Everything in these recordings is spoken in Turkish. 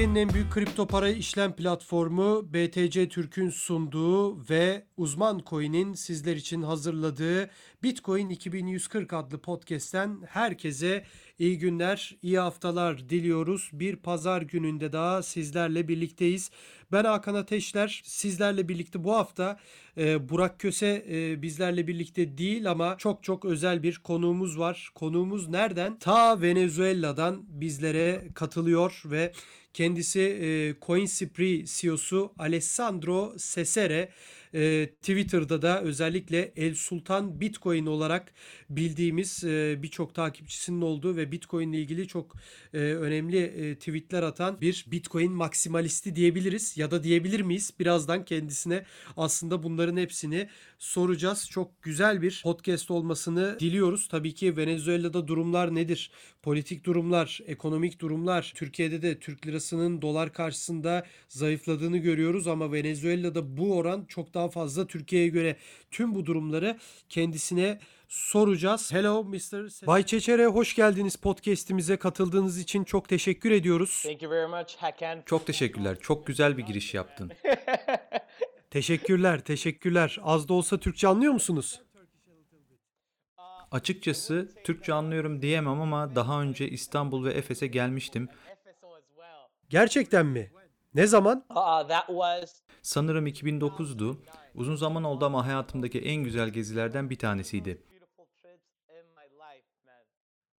Türkiye'nin en büyük kripto para işlem platformu BTC Türk'ün sunduğu ve Uzman Coin'in sizler için hazırladığı Bitcoin 2140 adlı podcast'ten herkese iyi günler, iyi haftalar diliyoruz. Bir pazar gününde daha sizlerle birlikteyiz. Ben Hakan Ateşler. Sizlerle birlikte bu hafta e, Burak Köse e, bizlerle birlikte değil ama çok çok özel bir konuğumuz var. Konuğumuz nereden? Ta Venezuela'dan bizlere katılıyor ve kendisi e, CoinSpree CEO'su Alessandro Cesare e, Twitter'da da özellikle El Sultan Bitcoin olarak bildiğimiz e, birçok takipçisinin olduğu ve Bitcoin ile ilgili çok e, önemli e, tweetler atan bir Bitcoin maksimalisti diyebiliriz ya da diyebilir miyiz? Birazdan kendisine aslında bunların hepsini soracağız. Çok güzel bir podcast olmasını diliyoruz. Tabii ki Venezuela'da durumlar nedir? Politik durumlar, ekonomik durumlar. Türkiye'de de Türk lirasının dolar karşısında zayıfladığını görüyoruz ama Venezuela'da bu oran çok daha fazla Türkiye'ye göre. Tüm bu durumları kendisine soracağız. Hello Mr. Bay Çeçere hoş geldiniz podcast'imize katıldığınız için çok teşekkür ediyoruz. Thank you very much, Hakan. Çok teşekkürler. Çok güzel bir giriş yaptın. Teşekkürler, teşekkürler. Az da olsa Türkçe anlıyor musunuz? Açıkçası Türkçe anlıyorum diyemem ama daha önce İstanbul ve Efes'e gelmiştim. Gerçekten mi? Ne zaman? Sanırım 2009'du. Uzun zaman oldu ama hayatımdaki en güzel gezilerden bir tanesiydi.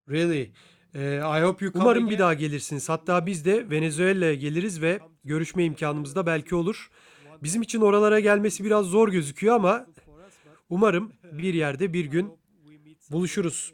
Really? Ee, I hope you Umarım bir daha gelirsiniz. Hatta biz de Venezuela'ya geliriz ve görüşme imkanımız da belki olur. Bizim için oralara gelmesi biraz zor gözüküyor ama umarım bir yerde bir gün buluşuruz.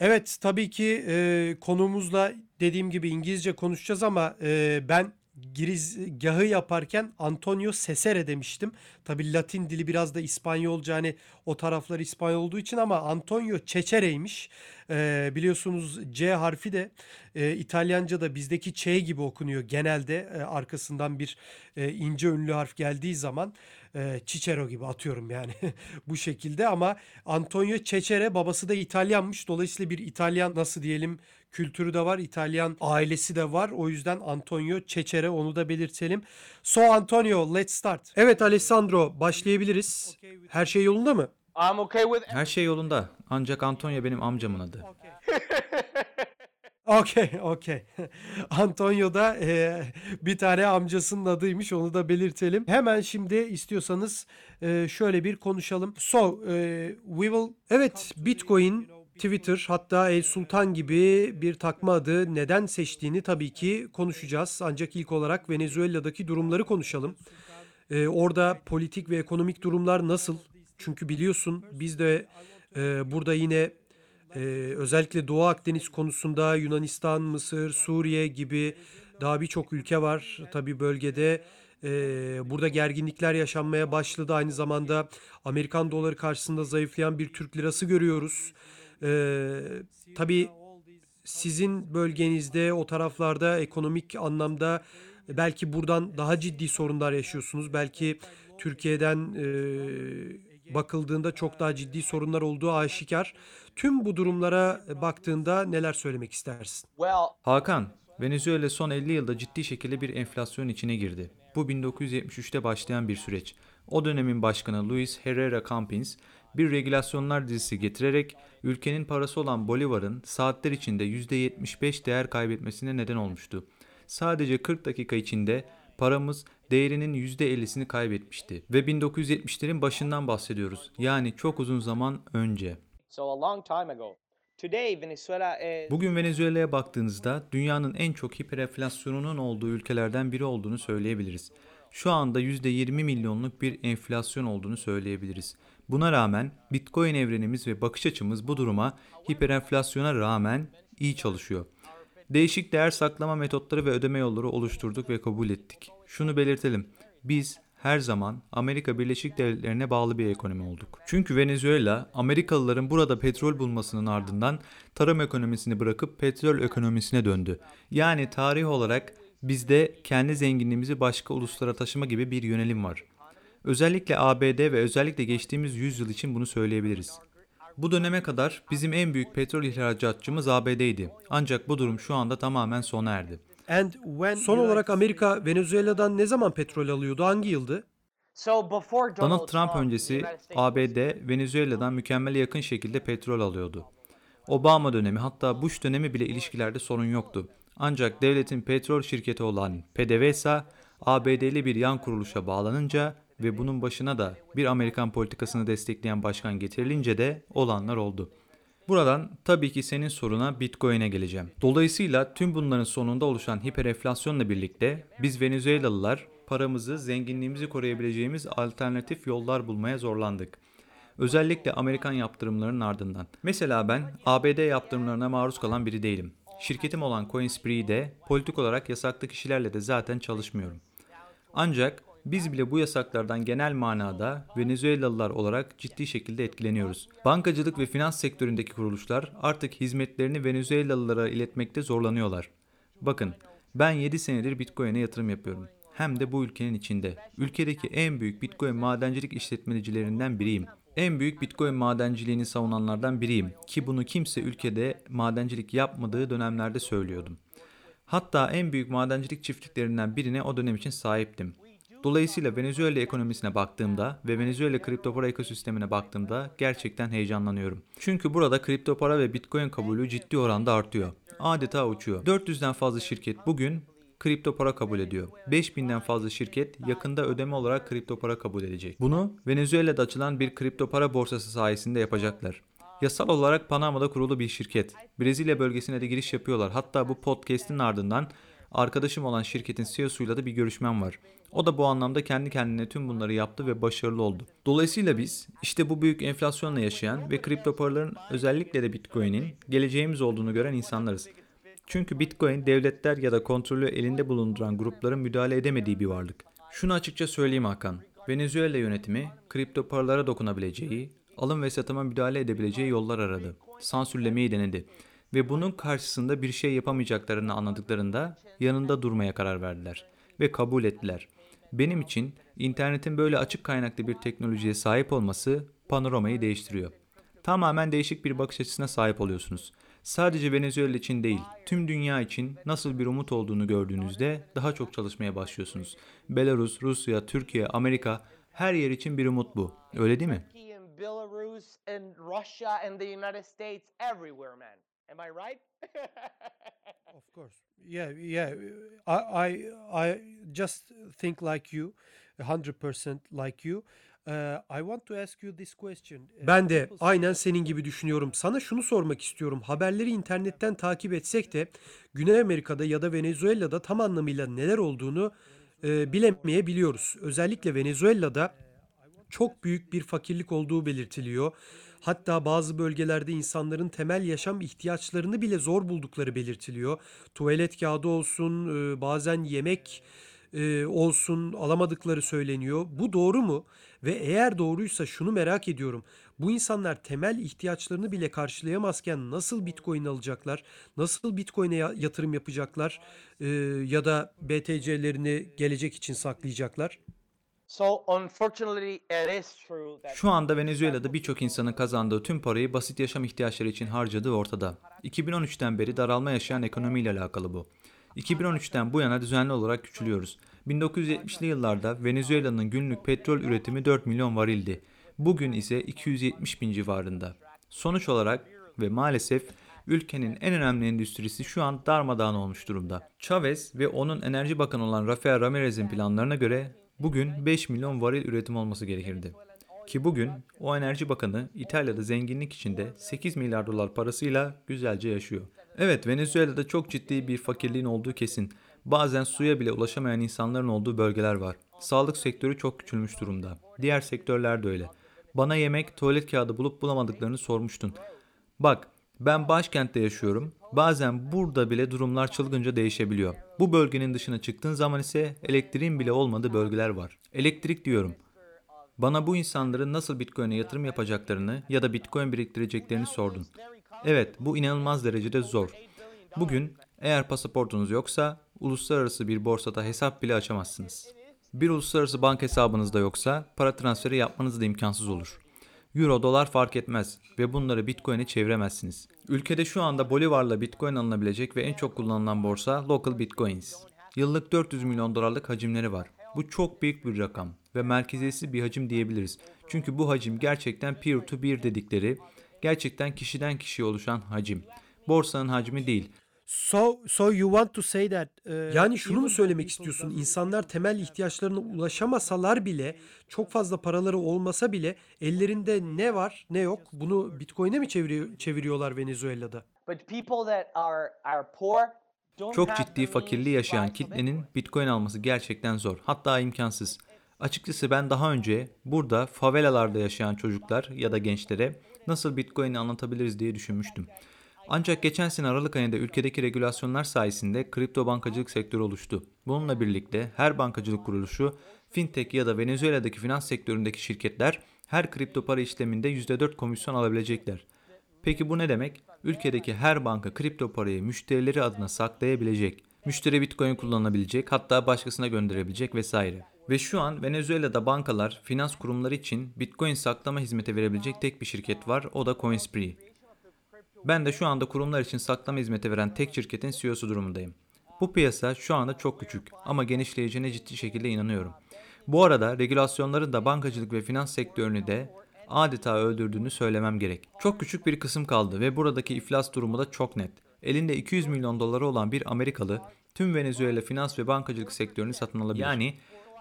Evet tabii ki e, konuğumuzla dediğim gibi İngilizce konuşacağız ama e, ben girizgahı yaparken Antonio Cesare demiştim. Tabii Latin dili biraz da İspanyolca hani o taraflar İspanyol olduğu için ama Antonio Cecere'ymiş. E, biliyorsunuz C harfi de e, İtalyanca'da bizdeki Ç gibi okunuyor genelde e, arkasından bir e, ince ünlü harf geldiği zaman e, Cicero gibi atıyorum yani bu şekilde ama Antonio Cecere babası da İtalyanmış dolayısıyla bir İtalyan nasıl diyelim kültürü de var İtalyan ailesi de var o yüzden Antonio Cecere onu da belirtelim. So Antonio let's start. Evet Alessandro başlayabiliriz. Her şey yolunda mı? I'm okay with Her şey yolunda. Ancak Antonio benim amcamın adı. Okey, okey. Antonio da e, bir tane amcasının adıymış, onu da belirtelim. Hemen şimdi istiyorsanız e, şöyle bir konuşalım. So, e, we will... Evet, Bitcoin, Twitter, hatta El Sultan gibi bir takma adı neden seçtiğini tabii ki konuşacağız. Ancak ilk olarak Venezuela'daki durumları konuşalım. E, orada politik ve ekonomik durumlar nasıl? Çünkü biliyorsun biz de e, burada yine ee, özellikle Doğu Akdeniz konusunda Yunanistan, Mısır, Suriye gibi daha birçok ülke var. Tabii bölgede ee, burada gerginlikler yaşanmaya başladı. Aynı zamanda Amerikan doları karşısında zayıflayan bir Türk lirası görüyoruz. Ee, tabii sizin bölgenizde o taraflarda ekonomik anlamda belki buradan daha ciddi sorunlar yaşıyorsunuz. Belki Türkiye'den e, bakıldığında çok daha ciddi sorunlar olduğu aşikar. Tüm bu durumlara baktığında neler söylemek istersin? well. Hakan, Venezuela son 50 yılda ciddi şekilde bir enflasyon içine girdi. Bu 1973'te başlayan bir süreç. O dönemin başkanı Luis Herrera Campins bir regülasyonlar dizisi getirerek ülkenin parası olan Bolivar'ın saatler içinde %75 değer kaybetmesine neden olmuştu. Sadece 40 dakika içinde paramız değerinin %50'sini kaybetmişti ve 1970'lerin başından bahsediyoruz. Yani çok uzun zaman önce. Bugün Venezuela'ya baktığınızda dünyanın en çok hiperenflasyonunun olduğu ülkelerden biri olduğunu söyleyebiliriz. Şu anda %20 milyonluk bir enflasyon olduğunu söyleyebiliriz. Buna rağmen Bitcoin evrenimiz ve bakış açımız bu duruma hiperenflasyona rağmen iyi çalışıyor. Değişik değer saklama metotları ve ödeme yolları oluşturduk ve kabul ettik. Şunu belirtelim. Biz her zaman Amerika Birleşik Devletleri'ne bağlı bir ekonomi olduk. Çünkü Venezuela, Amerikalıların burada petrol bulmasının ardından tarım ekonomisini bırakıp petrol ekonomisine döndü. Yani tarih olarak bizde kendi zenginliğimizi başka uluslara taşıma gibi bir yönelim var. Özellikle ABD ve özellikle geçtiğimiz 100 yıl için bunu söyleyebiliriz. Bu döneme kadar bizim en büyük petrol ihracatçımız ABD'ydi. Ancak bu durum şu anda tamamen sona erdi. And when Son olarak Amerika Venezuela'dan ne zaman petrol alıyordu? Hangi yıldı? So before Donald Trump öncesi ABD Venezuela'dan mükemmele yakın şekilde petrol alıyordu. Obama dönemi hatta Bush dönemi bile ilişkilerde sorun yoktu. Ancak devletin petrol şirketi olan PDVSA ABD'li bir yan kuruluşa bağlanınca ve bunun başına da bir Amerikan politikasını destekleyen başkan getirilince de olanlar oldu. Buradan tabii ki senin soruna Bitcoin'e geleceğim. Dolayısıyla tüm bunların sonunda oluşan hiperenflasyonla birlikte biz Venezuelalılar paramızı, zenginliğimizi koruyabileceğimiz alternatif yollar bulmaya zorlandık. Özellikle Amerikan yaptırımlarının ardından. Mesela ben ABD yaptırımlarına maruz kalan biri değilim. Şirketim olan CoinSpree'de politik olarak yasaklı kişilerle de zaten çalışmıyorum. Ancak biz bile bu yasaklardan genel manada Venezuelalılar olarak ciddi şekilde etkileniyoruz. Bankacılık ve finans sektöründeki kuruluşlar artık hizmetlerini Venezuelalılara iletmekte zorlanıyorlar. Bakın, ben 7 senedir Bitcoin'e yatırım yapıyorum. Hem de bu ülkenin içinde. Ülkedeki en büyük Bitcoin madencilik işletmecilerinden biriyim. En büyük Bitcoin madenciliğini savunanlardan biriyim ki bunu kimse ülkede madencilik yapmadığı dönemlerde söylüyordum. Hatta en büyük madencilik çiftliklerinden birine o dönem için sahiptim. Dolayısıyla Venezuela ekonomisine baktığımda ve Venezuela kripto para ekosistemine baktığımda gerçekten heyecanlanıyorum. Çünkü burada kripto para ve Bitcoin kabulü ciddi oranda artıyor. Adeta uçuyor. 400'den fazla şirket bugün kripto para kabul ediyor. 5000'den fazla şirket yakında ödeme olarak kripto para kabul edecek. Bunu Venezuela'da açılan bir kripto para borsası sayesinde yapacaklar. Yasal olarak Panama'da kurulu bir şirket. Brezilya bölgesine de giriş yapıyorlar. Hatta bu podcast'in ardından arkadaşım olan şirketin CEO'suyla da bir görüşmem var. O da bu anlamda kendi kendine tüm bunları yaptı ve başarılı oldu. Dolayısıyla biz işte bu büyük enflasyonla yaşayan ve kripto paraların özellikle de Bitcoin'in geleceğimiz olduğunu gören insanlarız. Çünkü Bitcoin devletler ya da kontrolü elinde bulunduran grupların müdahale edemediği bir varlık. Şunu açıkça söyleyeyim Hakan. Venezuela yönetimi kripto paralara dokunabileceği, alım ve satıma müdahale edebileceği yollar aradı. Sansürlemeyi denedi. Ve bunun karşısında bir şey yapamayacaklarını anladıklarında yanında durmaya karar verdiler. Ve kabul ettiler. Benim için internetin böyle açık kaynaklı bir teknolojiye sahip olması panoramayı değiştiriyor. Tamamen değişik bir bakış açısına sahip oluyorsunuz. Sadece Venezuela için değil, tüm dünya için nasıl bir umut olduğunu gördüğünüzde daha çok çalışmaya başlıyorsunuz. Belarus, Rusya, Türkiye, Amerika her yer için bir umut bu. Öyle değil mi? Belarus and Russia and the United States everywhere, man. Am I right? Of course. Yeah, yeah. I, I, I just think like you, 100% like you. Uh, I want to ask you this question. Ben de aynen senin gibi düşünüyorum. Sana şunu sormak istiyorum. Haberleri internetten takip etsek de Güney Amerika'da ya da Venezuela'da tam anlamıyla neler olduğunu e, bilemeyebiliyoruz. Özellikle Venezuela'da çok büyük bir fakirlik olduğu belirtiliyor. Hatta bazı bölgelerde insanların temel yaşam ihtiyaçlarını bile zor buldukları belirtiliyor. Tuvalet kağıdı olsun, e, bazen yemek e, olsun alamadıkları söyleniyor. Bu doğru mu? Ve eğer doğruysa şunu merak ediyorum. Bu insanlar temel ihtiyaçlarını bile karşılayamazken nasıl Bitcoin alacaklar? Nasıl Bitcoin'e ya- yatırım yapacaklar? E, ya da BTC'lerini gelecek için saklayacaklar? Şu anda Venezuela'da birçok insanın kazandığı tüm parayı basit yaşam ihtiyaçları için harcadığı ortada. 2013'ten beri daralma yaşayan ekonomiyle alakalı bu. 2013'ten bu yana düzenli olarak küçülüyoruz. 1970'li yıllarda Venezuela'nın günlük petrol üretimi 4 milyon varildi. Bugün ise 270 bin civarında. Sonuç olarak ve maalesef ülkenin en önemli endüstrisi şu an darmadağın olmuş durumda. Chavez ve onun enerji bakanı olan Rafael Ramirez'in planlarına göre bugün 5 milyon varil üretim olması gerekirdi. Ki bugün o enerji bakanı İtalya'da zenginlik içinde 8 milyar dolar parasıyla güzelce yaşıyor. Evet Venezuela'da çok ciddi bir fakirliğin olduğu kesin. Bazen suya bile ulaşamayan insanların olduğu bölgeler var. Sağlık sektörü çok küçülmüş durumda. Diğer sektörler de öyle. Bana yemek, tuvalet kağıdı bulup bulamadıklarını sormuştun. Bak, ben başkentte yaşıyorum. Bazen burada bile durumlar çılgınca değişebiliyor. Bu bölgenin dışına çıktığın zaman ise elektriğin bile olmadığı bölgeler var. Elektrik diyorum. Bana bu insanların nasıl Bitcoin'e yatırım yapacaklarını ya da Bitcoin biriktireceklerini sordun. Evet, bu inanılmaz derecede zor. Bugün eğer pasaportunuz yoksa uluslararası bir borsada hesap bile açamazsınız. Bir uluslararası banka hesabınız da yoksa para transferi yapmanız da imkansız olur. Euro, dolar fark etmez ve bunları Bitcoin'e çeviremezsiniz. Ülkede şu anda Bolivar'la Bitcoin alınabilecek ve en çok kullanılan borsa Local Bitcoins. Yıllık 400 milyon dolarlık hacimleri var. Bu çok büyük bir rakam ve merkeziyetsiz bir hacim diyebiliriz. Çünkü bu hacim gerçekten peer to peer dedikleri, gerçekten kişiden kişiye oluşan hacim. Borsanın hacmi değil. So so you want to say that yani şunu mu söylemek istiyorsun? İnsanlar temel ihtiyaçlarına ulaşamasalar bile çok fazla paraları olmasa bile ellerinde ne var ne yok bunu Bitcoin'e mi çeviriyor, çeviriyorlar Venezuela'da? But people that are are poor don't Çok have ciddi fakirliği yaşayan kitlenin Bitcoin alması gerçekten zor. Hatta imkansız. Açıkçası ben daha önce burada favelalarda yaşayan çocuklar ya da gençlere nasıl Bitcoin'i anlatabiliriz diye düşünmüştüm. Ancak geçen sene Aralık ayında ülkedeki regülasyonlar sayesinde kripto bankacılık sektörü oluştu. Bununla birlikte her bankacılık kuruluşu, fintech ya da Venezuela'daki finans sektöründeki şirketler her kripto para işleminde %4 komisyon alabilecekler. Peki bu ne demek? Ülkedeki her banka kripto parayı müşterileri adına saklayabilecek. Müşteri Bitcoin kullanabilecek, hatta başkasına gönderebilecek vesaire. Ve şu an Venezuela'da bankalar, finans kurumları için Bitcoin saklama hizmeti verebilecek tek bir şirket var, o da Coinspree. Ben de şu anda kurumlar için saklama hizmeti veren tek şirketin CEO'su durumundayım. Bu piyasa şu anda çok küçük ama genişleyeceğine ciddi şekilde inanıyorum. Bu arada regülasyonların da bankacılık ve finans sektörünü de adeta öldürdüğünü söylemem gerek. Çok küçük bir kısım kaldı ve buradaki iflas durumu da çok net. Elinde 200 milyon doları olan bir Amerikalı tüm Venezuela finans ve bankacılık sektörünü satın alabilir. Yani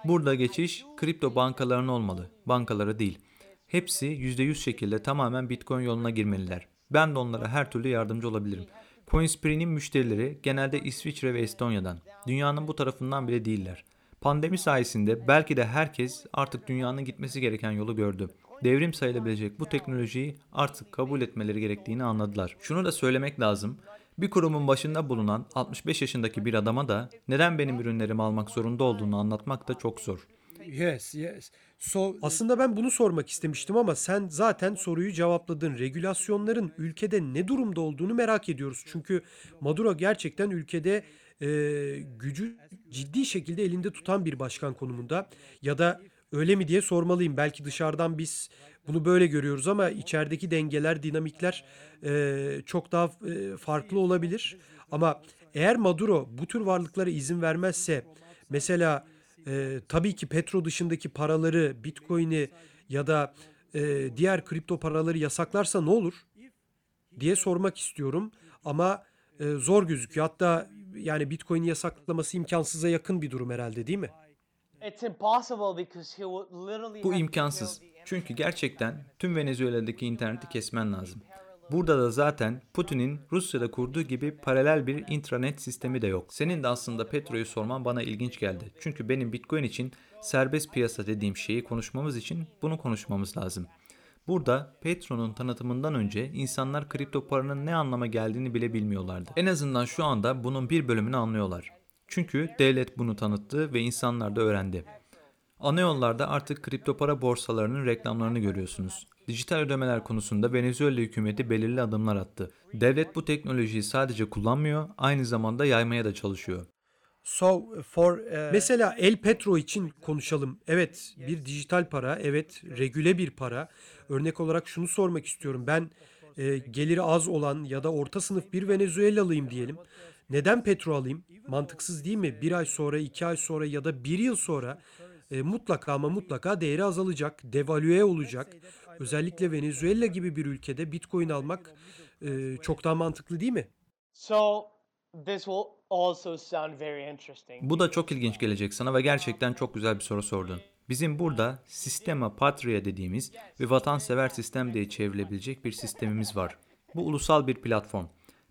burada geçiş kripto bankalarına olmalı, bankalara değil. Hepsi %100 şekilde tamamen Bitcoin yoluna girmeliler. Ben de onlara her türlü yardımcı olabilirim. Coinspree'nin müşterileri genelde İsviçre ve Estonya'dan. Dünyanın bu tarafından bile değiller. Pandemi sayesinde belki de herkes artık dünyanın gitmesi gereken yolu gördü. Devrim sayılabilecek bu teknolojiyi artık kabul etmeleri gerektiğini anladılar. Şunu da söylemek lazım. Bir kurumun başında bulunan 65 yaşındaki bir adama da neden benim ürünlerimi almak zorunda olduğunu anlatmak da çok zor. Yes, yes. So aslında ben bunu sormak istemiştim ama sen zaten soruyu cevapladın. Regülasyonların ülkede ne durumda olduğunu merak ediyoruz. Çünkü Maduro gerçekten ülkede e, gücü ciddi şekilde elinde tutan bir başkan konumunda. Ya da öyle mi diye sormalıyım. Belki dışarıdan biz bunu böyle görüyoruz ama içerideki dengeler, dinamikler e, çok daha e, farklı olabilir. Ama eğer Maduro bu tür varlıklara izin vermezse mesela e, tabii ki petro dışındaki paraları, bitcoin'i ya da e, diğer kripto paraları yasaklarsa ne olur diye sormak istiyorum. Ama e, zor gözüküyor. Hatta yani bitcoin'i yasaklaması imkansıza yakın bir durum herhalde değil mi? It's impossible because he would literally Bu imkansız. Çünkü gerçekten tüm Venezuela'daki interneti kesmen lazım. Burada da zaten Putin'in Rusya'da kurduğu gibi paralel bir intranet sistemi de yok. Senin de aslında Petro'yu sorman bana ilginç geldi. Çünkü benim Bitcoin için serbest piyasa dediğim şeyi konuşmamız için bunu konuşmamız lazım. Burada Petro'nun tanıtımından önce insanlar kripto paranın ne anlama geldiğini bile bilmiyorlardı. En azından şu anda bunun bir bölümünü anlıyorlar. Çünkü devlet bunu tanıttı ve insanlar da öğrendi. Ana yollarda artık kripto para borsalarının reklamlarını görüyorsunuz. Dijital ödemeler konusunda Venezuela hükümeti belirli adımlar attı. Devlet bu teknolojiyi sadece kullanmıyor, aynı zamanda yaymaya da çalışıyor. So for mesela El Petro için konuşalım. Evet, bir dijital para, evet, regüle bir para. Örnek olarak şunu sormak istiyorum. Ben e, geliri az olan ya da orta sınıf bir Venezuelalıyım diyelim. Neden petro alayım? Mantıksız değil mi? Bir ay sonra, iki ay sonra ya da bir yıl sonra e, mutlaka ama mutlaka değeri azalacak, devalüe olacak. Özellikle Venezuela gibi bir ülkede Bitcoin almak e, çok daha mantıklı değil mi? So this will also sound very interesting. Bu da çok ilginç gelecek sana ve gerçekten çok güzel bir soru sordun. Bizim burada Sistema Patria dediğimiz ve vatansever sistem diye çevrilebilecek bir sistemimiz var. Bu ulusal bir platform.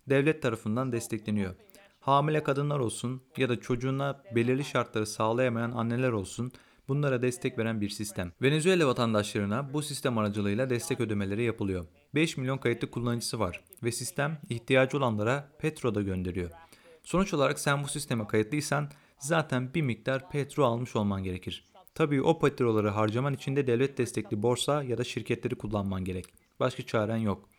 Devlet tarafından destekleniyor. Hamile kadınlar olsun ya da çocuğuna belirli şartları sağlayamayan anneler olsun bunlara destek veren bir sistem. Venezuela vatandaşlarına bu sistem aracılığıyla destek ödemeleri yapılıyor. 5 milyon kayıtlı kullanıcısı var ve sistem ihtiyacı olanlara Petro'da gönderiyor. Sonuç olarak sen bu sisteme kayıtlıysan zaten bir miktar petro almış olman gerekir. Tabii o petroları harcaman için de devlet destekli borsa ya da şirketleri kullanman gerek. Başka çaren yok.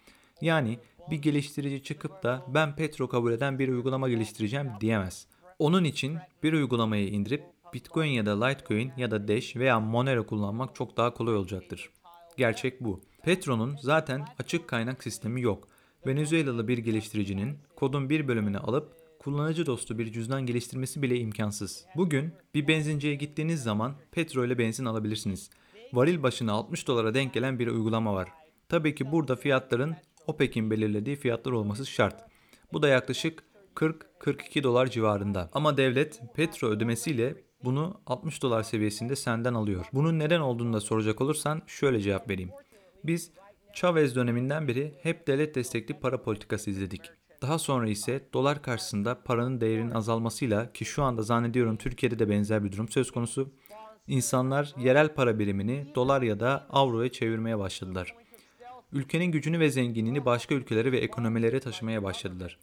Yani bir geliştirici çıkıp da ben petro kabul eden bir uygulama geliştireceğim diyemez. Onun için bir uygulamayı indirip Bitcoin ya da Litecoin ya da Dash veya Monero kullanmak çok daha kolay olacaktır. Gerçek bu. Petro'nun zaten açık kaynak sistemi yok. Venezuelalı bir geliştiricinin kodun bir bölümünü alıp kullanıcı dostu bir cüzdan geliştirmesi bile imkansız. Bugün bir benzinciye gittiğiniz zaman Petro ile benzin alabilirsiniz. Varil başına 60 dolara denk gelen bir uygulama var. Tabii ki burada fiyatların OPEC'in belirlediği fiyatlar olması şart. Bu da yaklaşık 40-42 dolar civarında. Ama devlet petro ödemesiyle bunu 60 dolar seviyesinde senden alıyor. Bunun neden olduğunu da soracak olursan şöyle cevap vereyim. Biz Chavez döneminden beri hep devlet destekli para politikası izledik. Daha sonra ise dolar karşısında paranın değerinin azalmasıyla ki şu anda zannediyorum Türkiye'de de benzer bir durum söz konusu. insanlar yerel para birimini dolar ya da avroya çevirmeye başladılar. Ülkenin gücünü ve zenginliğini başka ülkelere ve ekonomilere taşımaya başladılar.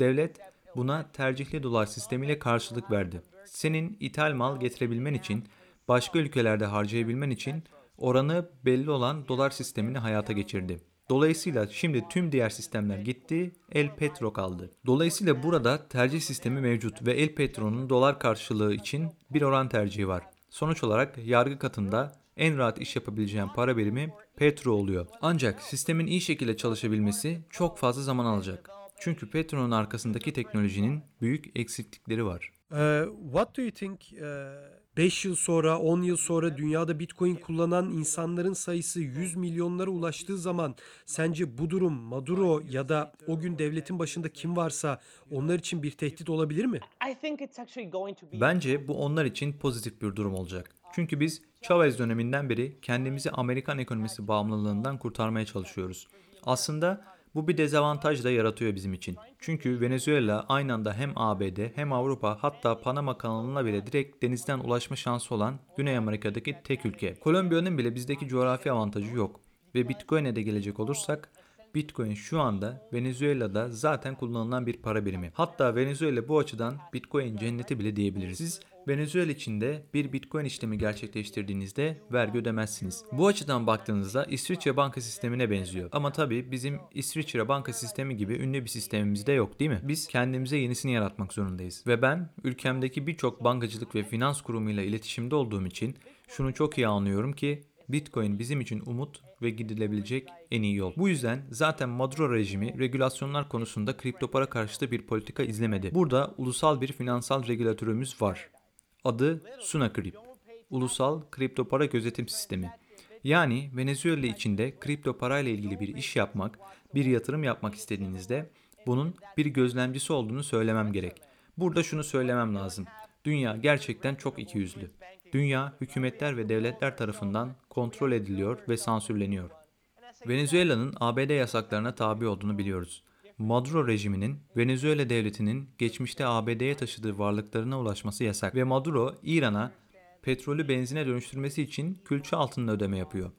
Devlet buna tercihli dolar sistemiyle karşılık verdi. Senin ithal mal getirebilmen için, başka ülkelerde harcayabilmen için oranı belli olan dolar sistemini hayata geçirdi. Dolayısıyla şimdi tüm diğer sistemler gitti, El Petro kaldı. Dolayısıyla burada tercih sistemi mevcut ve El Petro'nun dolar karşılığı için bir oran tercihi var. Sonuç olarak yargı katında en rahat iş yapabileceğin para birimi Petro oluyor. Ancak sistemin iyi şekilde çalışabilmesi çok fazla zaman alacak. Çünkü Petro'nun arkasındaki teknolojinin büyük eksiklikleri var. Ee, what do you think 5 yıl sonra, 10 yıl sonra dünyada Bitcoin kullanan insanların sayısı 100 milyonlara ulaştığı zaman sence bu durum Maduro ya da o gün devletin başında kim varsa onlar için bir tehdit olabilir mi? I think it's actually going to be Bence bu onlar için pozitif bir durum olacak. Çünkü biz Chavez döneminden beri kendimizi Amerikan ekonomisi bağımlılığından kurtarmaya çalışıyoruz. Aslında bu bir dezavantaj da yaratıyor bizim için. Çünkü Venezuela aynı anda hem ABD hem Avrupa hatta Panama kanalına bile direkt denizden ulaşma şansı olan Güney Amerika'daki tek ülke. Kolombiya'nın bile bizdeki coğrafi avantajı yok. Ve Bitcoin'e de gelecek olursak Bitcoin şu anda Venezuela'da zaten kullanılan bir para birimi. Hatta Venezuela bu açıdan Bitcoin cenneti bile diyebiliriz. Siz Venezuela içinde bir Bitcoin işlemi gerçekleştirdiğinizde vergi ödemezsiniz. Bu açıdan baktığınızda İsviçre banka sistemine benziyor. Ama tabii bizim İsviçre banka sistemi gibi ünlü bir sistemimiz de yok değil mi? Biz kendimize yenisini yaratmak zorundayız. Ve ben ülkemdeki birçok bankacılık ve finans kurumuyla iletişimde olduğum için şunu çok iyi anlıyorum ki Bitcoin bizim için umut ve gidilebilecek en iyi yol. Bu yüzden zaten Maduro rejimi regülasyonlar konusunda kripto para karşıtı bir politika izlemedi. Burada ulusal bir finansal regülatörümüz var. Adı Sunakrip. Ulusal Kripto Para Gözetim Sistemi. Yani Venezuela içinde kripto parayla ilgili bir iş yapmak, bir yatırım yapmak istediğinizde bunun bir gözlemcisi olduğunu söylemem gerek. Burada şunu söylemem lazım. Dünya gerçekten çok ikiyüzlü. Dünya hükümetler ve devletler tarafından kontrol ediliyor ve sansürleniyor. Venezuela'nın ABD yasaklarına tabi olduğunu biliyoruz. Maduro rejiminin Venezuela devletinin geçmişte ABD'ye taşıdığı varlıklarına ulaşması yasak ve Maduro İran'a petrolü benzine dönüştürmesi için külçe altında ödeme yapıyor.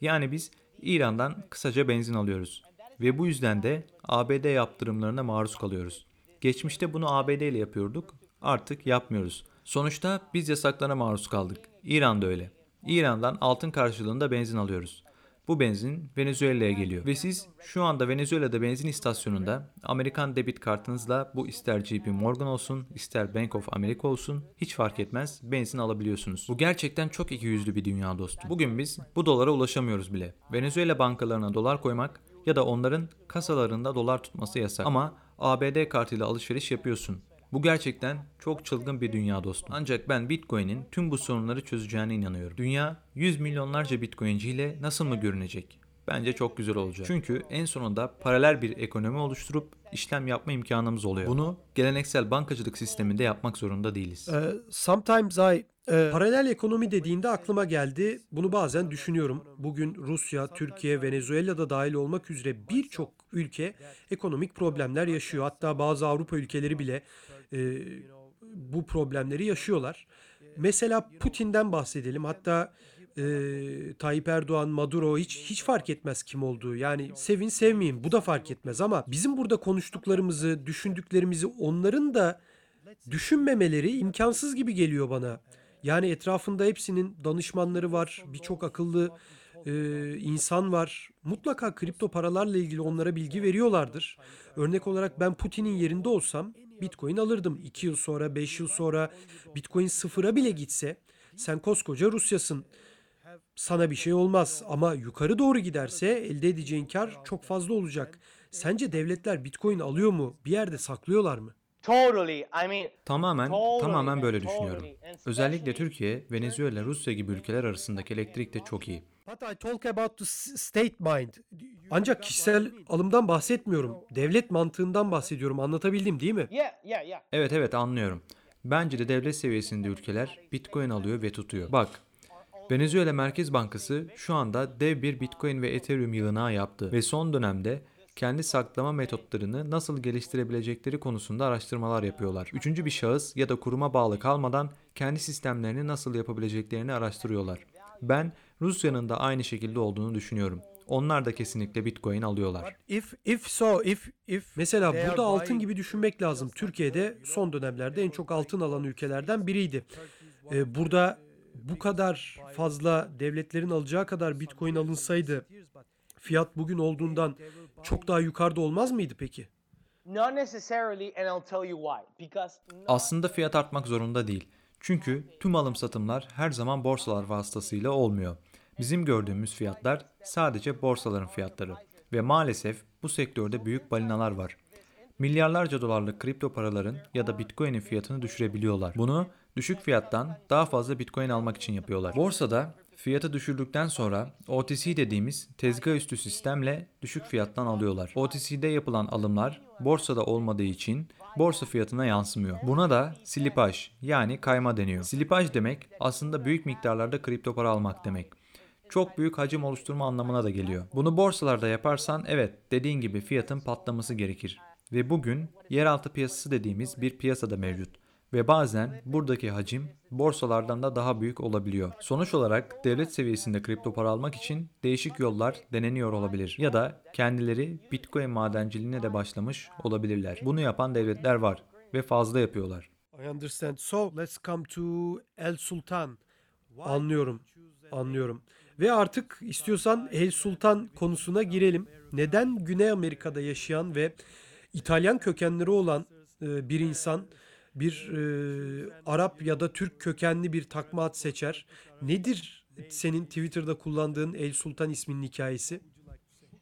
Yani biz İran'dan kısaca benzin alıyoruz ve bu yüzden de ABD yaptırımlarına maruz kalıyoruz. Geçmişte bunu ABD ile yapıyorduk, artık yapmıyoruz. Sonuçta biz yasaklara maruz kaldık. İran da öyle. İran'dan altın karşılığında benzin alıyoruz. Bu benzin Venezuela'ya geliyor. Ve siz şu anda Venezuela'da benzin istasyonunda Amerikan debit kartınızla bu ister JP Morgan olsun, ister Bank of America olsun hiç fark etmez benzin alabiliyorsunuz. Bu gerçekten çok ikiyüzlü bir dünya dostu. Bugün biz bu dolara ulaşamıyoruz bile. Venezuela bankalarına dolar koymak ya da onların kasalarında dolar tutması yasak. Ama ABD kartıyla alışveriş yapıyorsun. Bu gerçekten çok çılgın bir dünya dostum. Ancak ben Bitcoin'in tüm bu sorunları çözeceğine inanıyorum. Dünya 100 milyonlarca Bitcoinci ile nasıl mı görünecek? Bence çok güzel olacak. Çünkü en sonunda paralel bir ekonomi oluşturup işlem yapma imkanımız oluyor. Bunu geleneksel bankacılık sisteminde yapmak zorunda değiliz. Ee, sometimes I e, paralel ekonomi dediğinde aklıma geldi. Bunu bazen düşünüyorum. Bugün Rusya, Türkiye, Venezuela'da dahil olmak üzere birçok ülke ekonomik problemler yaşıyor. Hatta bazı Avrupa ülkeleri bile e, bu problemleri yaşıyorlar. Mesela Putin'den bahsedelim. Hatta e, Tayyip Erdoğan, Maduro hiç hiç fark etmez kim olduğu. Yani sevin sevmeyin bu da fark etmez ama bizim burada konuştuklarımızı, düşündüklerimizi onların da düşünmemeleri imkansız gibi geliyor bana. Yani etrafında hepsinin danışmanları var, birçok akıllı e, insan var. Mutlaka kripto paralarla ilgili onlara bilgi veriyorlardır. Örnek olarak ben Putin'in yerinde olsam Bitcoin alırdım. 2 yıl sonra, 5 yıl sonra Bitcoin sıfıra bile gitse sen koskoca Rusyasın. sana bir şey olmaz ama yukarı doğru giderse elde edeceğin kar çok fazla olacak. Sence devletler Bitcoin alıyor mu? Bir yerde saklıyorlar mı? Totally. I mean, Tamamen, tamamen böyle düşünüyorum. Özellikle Türkiye, Venezuela, Rusya gibi ülkeler arasındaki elektrik de çok iyi. But I talk about the s- state mind. Ancak kişisel alımdan bahsetmiyorum. Devlet mantığından bahsediyorum. Anlatabildim değil mi? yeah, yeah, yeah. Evet evet anlıyorum. Bence de devlet seviyesinde ülkeler Bitcoin alıyor ve tutuyor. Bak, Venezuela Merkez Bankası şu anda dev bir Bitcoin ve Ethereum yığınağı yaptı ve son dönemde kendi saklama metotlarını nasıl geliştirebilecekleri konusunda araştırmalar yapıyorlar. Üçüncü bir şahıs ya da kuruma bağlı kalmadan kendi sistemlerini nasıl yapabileceklerini araştırıyorlar. Ben Rusya'nın da aynı şekilde olduğunu düşünüyorum. Onlar da kesinlikle Bitcoin alıyorlar. If if so if if mesela burada altın gibi düşünmek lazım. Türkiye'de son dönemlerde en çok altın alan ülkelerden biriydi. Ee, burada bu kadar fazla devletlerin alacağı kadar Bitcoin alınsaydı fiyat bugün olduğundan çok daha yukarıda olmaz mıydı peki? Not necessarily, and I'll tell you why. Because Aslında fiyat artmak zorunda değil. Çünkü tüm alım satımlar her zaman borsalar vasıtasıyla olmuyor. Bizim gördüğümüz fiyatlar sadece borsaların fiyatları ve maalesef bu sektörde büyük balinalar var. Milyarlarca dolarlık kripto paraların ya da Bitcoin'in fiyatını düşürebiliyorlar. Bunu düşük fiyattan daha fazla Bitcoin almak için yapıyorlar. Borsada fiyatı düşürdükten sonra OTC dediğimiz tezgah üstü sistemle düşük fiyattan alıyorlar. OTC'de yapılan alımlar borsada olmadığı için borsa fiyatına yansımıyor. Buna da slipaj yani kayma deniyor. Slipaj demek aslında büyük miktarlarda kripto para almak demek. Çok büyük hacim oluşturma anlamına da geliyor. Bunu borsalarda yaparsan evet dediğin gibi fiyatın patlaması gerekir. Ve bugün yeraltı piyasası dediğimiz bir piyasada mevcut. Ve bazen buradaki hacim borsalardan da daha büyük olabiliyor. Sonuç olarak devlet seviyesinde kripto para almak için değişik yollar deneniyor olabilir. Ya da kendileri Bitcoin madenciliğine de başlamış olabilirler. Bunu yapan devletler var ve fazla yapıyorlar. I understand. So let's come to El Sultan. Anlıyorum. Anlıyorum. Ve artık istiyorsan El Sultan konusuna girelim. Neden Güney Amerika'da yaşayan ve İtalyan kökenleri olan e, bir insan bir e, Arap ya da Türk kökenli bir takma ad seçer? Nedir senin Twitter'da kullandığın El Sultan isminin hikayesi?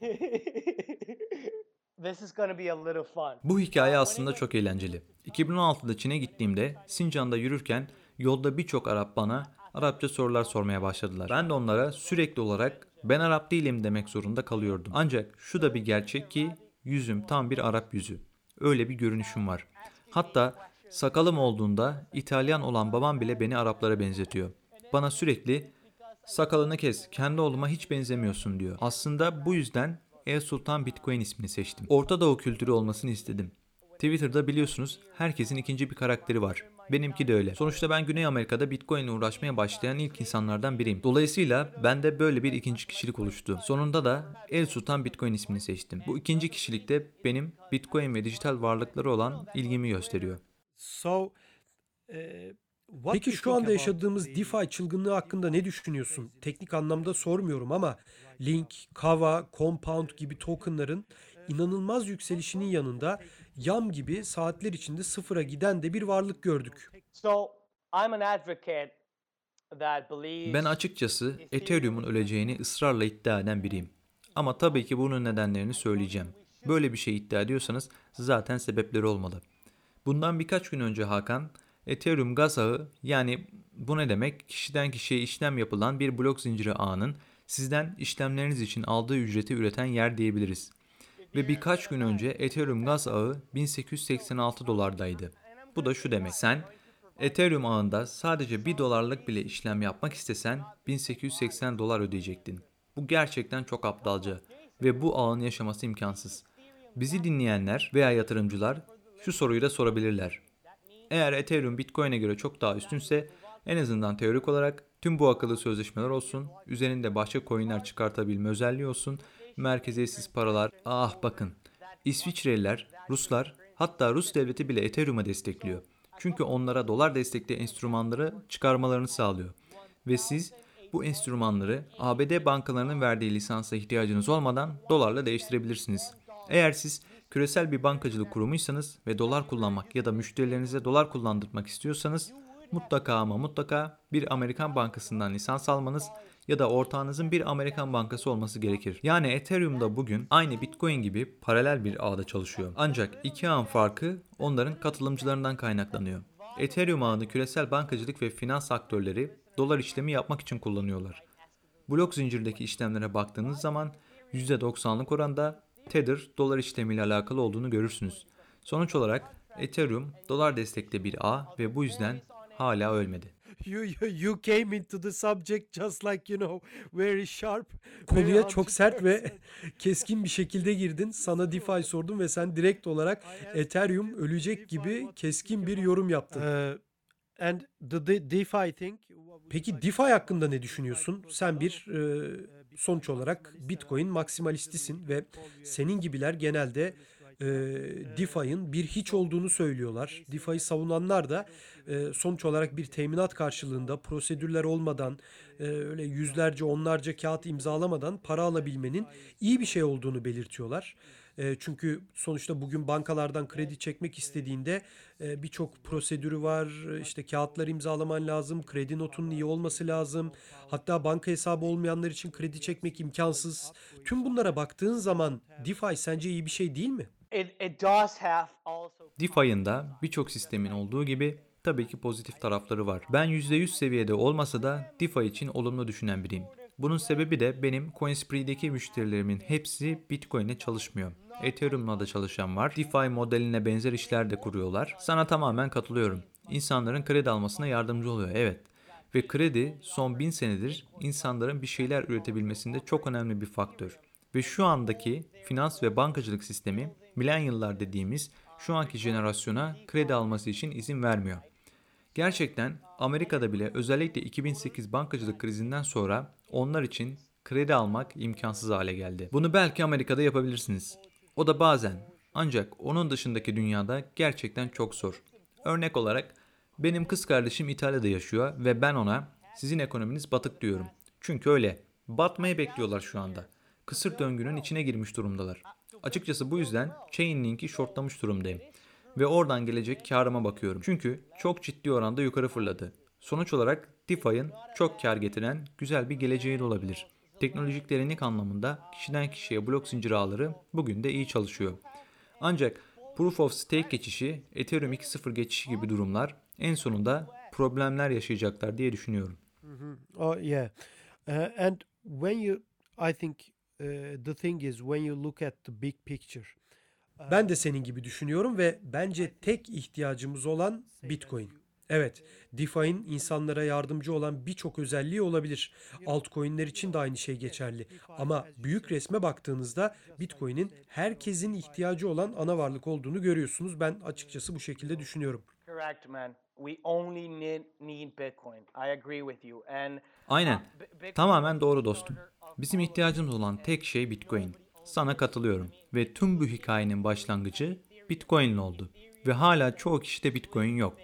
this is going to be a little fun. Bu hikaye aslında çok eğlenceli. 2016'da Çin'e gittiğimde Sincan'da yürürken yolda birçok Arap bana Arapça sorular sormaya başladılar. Ben de onlara sürekli olarak ben Arap değilim demek zorunda kalıyordum. Ancak şu da bir gerçek ki yüzüm tam bir Arap yüzü. Öyle bir görünüşüm var. Hatta sakalım olduğunda İtalyan olan babam bile beni Araplara benzetiyor. Bana sürekli sakalını kes kendi oğluma hiç benzemiyorsun diyor. Aslında bu yüzden El Sultan Bitcoin ismini seçtim. Orta Doğu kültürü olmasını istedim. Twitter'da biliyorsunuz herkesin ikinci bir karakteri var. Benimki de öyle. Sonuçta ben Güney Amerika'da Bitcoin ile uğraşmaya başlayan ilk insanlardan biriyim. Dolayısıyla bende böyle bir ikinci kişilik oluştu. Sonunda da El Sultan Bitcoin ismini seçtim. Bu ikinci kişilikte benim Bitcoin ve dijital varlıkları olan ilgimi gösteriyor. So, e, Peki şu anda yaşadığımız DeFi çılgınlığı hakkında ne düşünüyorsun? Teknik anlamda sormuyorum ama Link, Kava, Compound gibi tokenların inanılmaz yükselişinin yanında YAM gibi saatler içinde sıfıra giden de bir varlık gördük. So I'm an advocate that believes Ben açıkçası Ethereum'un öleceğini ısrarla iddia eden biriyim. Ama tabii ki bunun nedenlerini söyleyeceğim. Böyle bir şey iddia ediyorsanız zaten sebepleri olmalı. Bundan birkaç gün önce Hakan, Ethereum gaz ağı yani bu ne demek? Kişiden kişiye işlem yapılan bir blok zinciri ağının sizden işlemleriniz için aldığı ücreti üreten yer diyebiliriz. Ve birkaç gün önce Ethereum gaz ağı 1886 dolardaydı. Bu da şu demek. Sen Ethereum ağında sadece 1 dolarlık bile işlem yapmak istesen 1880 dolar ödeyecektin. Bu gerçekten çok aptalca ve bu ağın yaşaması imkansız. Bizi dinleyenler veya yatırımcılar şu soruyu da sorabilirler. Eğer Ethereum Bitcoin'e göre çok daha üstünse en azından teorik olarak tüm bu akıllı sözleşmeler olsun, üzerinde başka coinler çıkartabilme özelliği olsun, merkeziyetsiz paralar, ah bakın. İsviçreliler, Ruslar, hatta Rus devleti bile Ethereum'a destekliyor. Çünkü onlara dolar destekli enstrümanları çıkarmalarını sağlıyor. Ve siz bu enstrümanları ABD bankalarının verdiği lisansa ihtiyacınız olmadan dolarla değiştirebilirsiniz. Eğer siz küresel bir bankacılık kurumuysanız ve dolar kullanmak ya da müşterilerinize dolar kullandırmak istiyorsanız mutlaka ama mutlaka bir Amerikan bankasından lisans almanız ya da ortağınızın bir Amerikan bankası olması gerekir. Yani Ethereum'da bugün aynı Bitcoin gibi paralel bir ağda çalışıyor. Ancak iki ağın farkı onların katılımcılarından kaynaklanıyor. Ethereum ağını küresel bankacılık ve finans aktörleri dolar işlemi yapmak için kullanıyorlar. Blok zincirdeki işlemlere baktığınız zaman %90'lık oranda Tether dolar işlemiyle alakalı olduğunu görürsünüz. Sonuç olarak Ethereum dolar destekli bir ağ ve bu yüzden hala ölmedi. You, you, you came into the subject just like you know very sharp. Konuya çok sert ve keskin bir şekilde girdin. Sana DeFi sordum ve sen direkt olarak Ethereum ölecek gibi keskin bir yorum yaptın. and the, the DeFi thing. Peki DeFi hakkında ne düşünüyorsun? Sen bir e, sonuç olarak Bitcoin maksimalistisin ve senin gibiler genelde e, DeFi'nin bir hiç olduğunu söylüyorlar. DeFi'yi savunanlar da e, sonuç olarak bir teminat karşılığında prosedürler olmadan e, öyle yüzlerce onlarca kağıt imzalamadan para alabilmenin iyi bir şey olduğunu belirtiyorlar. E, çünkü sonuçta bugün bankalardan kredi çekmek istediğinde e, birçok prosedürü var. İşte kağıtlar imzalaman lazım, kredi notunun iyi olması lazım. Hatta banka hesabı olmayanlar için kredi çekmek imkansız. Tüm bunlara baktığın zaman DeFi sence iyi bir şey değil mi? It, it does have also DeFi'nin da birçok sistemin olduğu gibi tabii ki pozitif tarafları var. Ben %100 seviyede olmasa da DeFi için olumlu düşünen biriyim. Bunun sebebi de benim CoinSpree'deki müşterilerimin hepsi Bitcoin'e çalışmıyor. Ethereum'la da çalışan var. DeFi modeline benzer işler de kuruyorlar. Sana tamamen katılıyorum. İnsanların kredi almasına yardımcı oluyor. Evet. Ve kredi son bin senedir insanların bir şeyler üretebilmesinde çok önemli bir faktör. Ve şu andaki finans ve bankacılık sistemi milenyıllar dediğimiz şu anki jenerasyona kredi alması için izin vermiyor. Gerçekten Amerika'da bile özellikle 2008 bankacılık krizinden sonra onlar için kredi almak imkansız hale geldi. Bunu belki Amerika'da yapabilirsiniz. O da bazen. Ancak onun dışındaki dünyada gerçekten çok zor. Örnek olarak benim kız kardeşim İtalya'da yaşıyor ve ben ona sizin ekonominiz batık diyorum. Çünkü öyle. Batmayı bekliyorlar şu anda. Kısır döngünün içine girmiş durumdalar. Açıkçası bu yüzden Chainlink'i shortlamış durumdayım. Ve oradan gelecek karıma bakıyorum. Çünkü çok ciddi oranda yukarı fırladı. Sonuç olarak DeFi'nin çok kar getiren güzel bir geleceği de olabilir. Teknolojik derinlik anlamında kişiden kişiye blok zincir ağları bugün de iyi çalışıyor. Ancak Proof of Stake geçişi, Ethereum 2.0 geçişi gibi durumlar en sonunda problemler yaşayacaklar diye düşünüyorum. Oh yeah. Uh, and when you I think the thing is when you look at the big picture. Ben de senin gibi düşünüyorum ve bence tek ihtiyacımız olan Bitcoin. Evet, DeFi'nin insanlara yardımcı olan birçok özelliği olabilir. Altcoin'ler için de aynı şey geçerli. Ama büyük resme baktığınızda Bitcoin'in herkesin ihtiyacı olan ana varlık olduğunu görüyorsunuz. Ben açıkçası bu şekilde düşünüyorum. correct, man. We only need need Bitcoin. I agree with you. And Aynen. Tamamen doğru dostum. Bizim ihtiyacımız olan tek şey Bitcoin. Sana katılıyorum. Ve tüm bu hikayenin başlangıcı Bitcoin oldu. Ve hala çoğu kişide Bitcoin yok.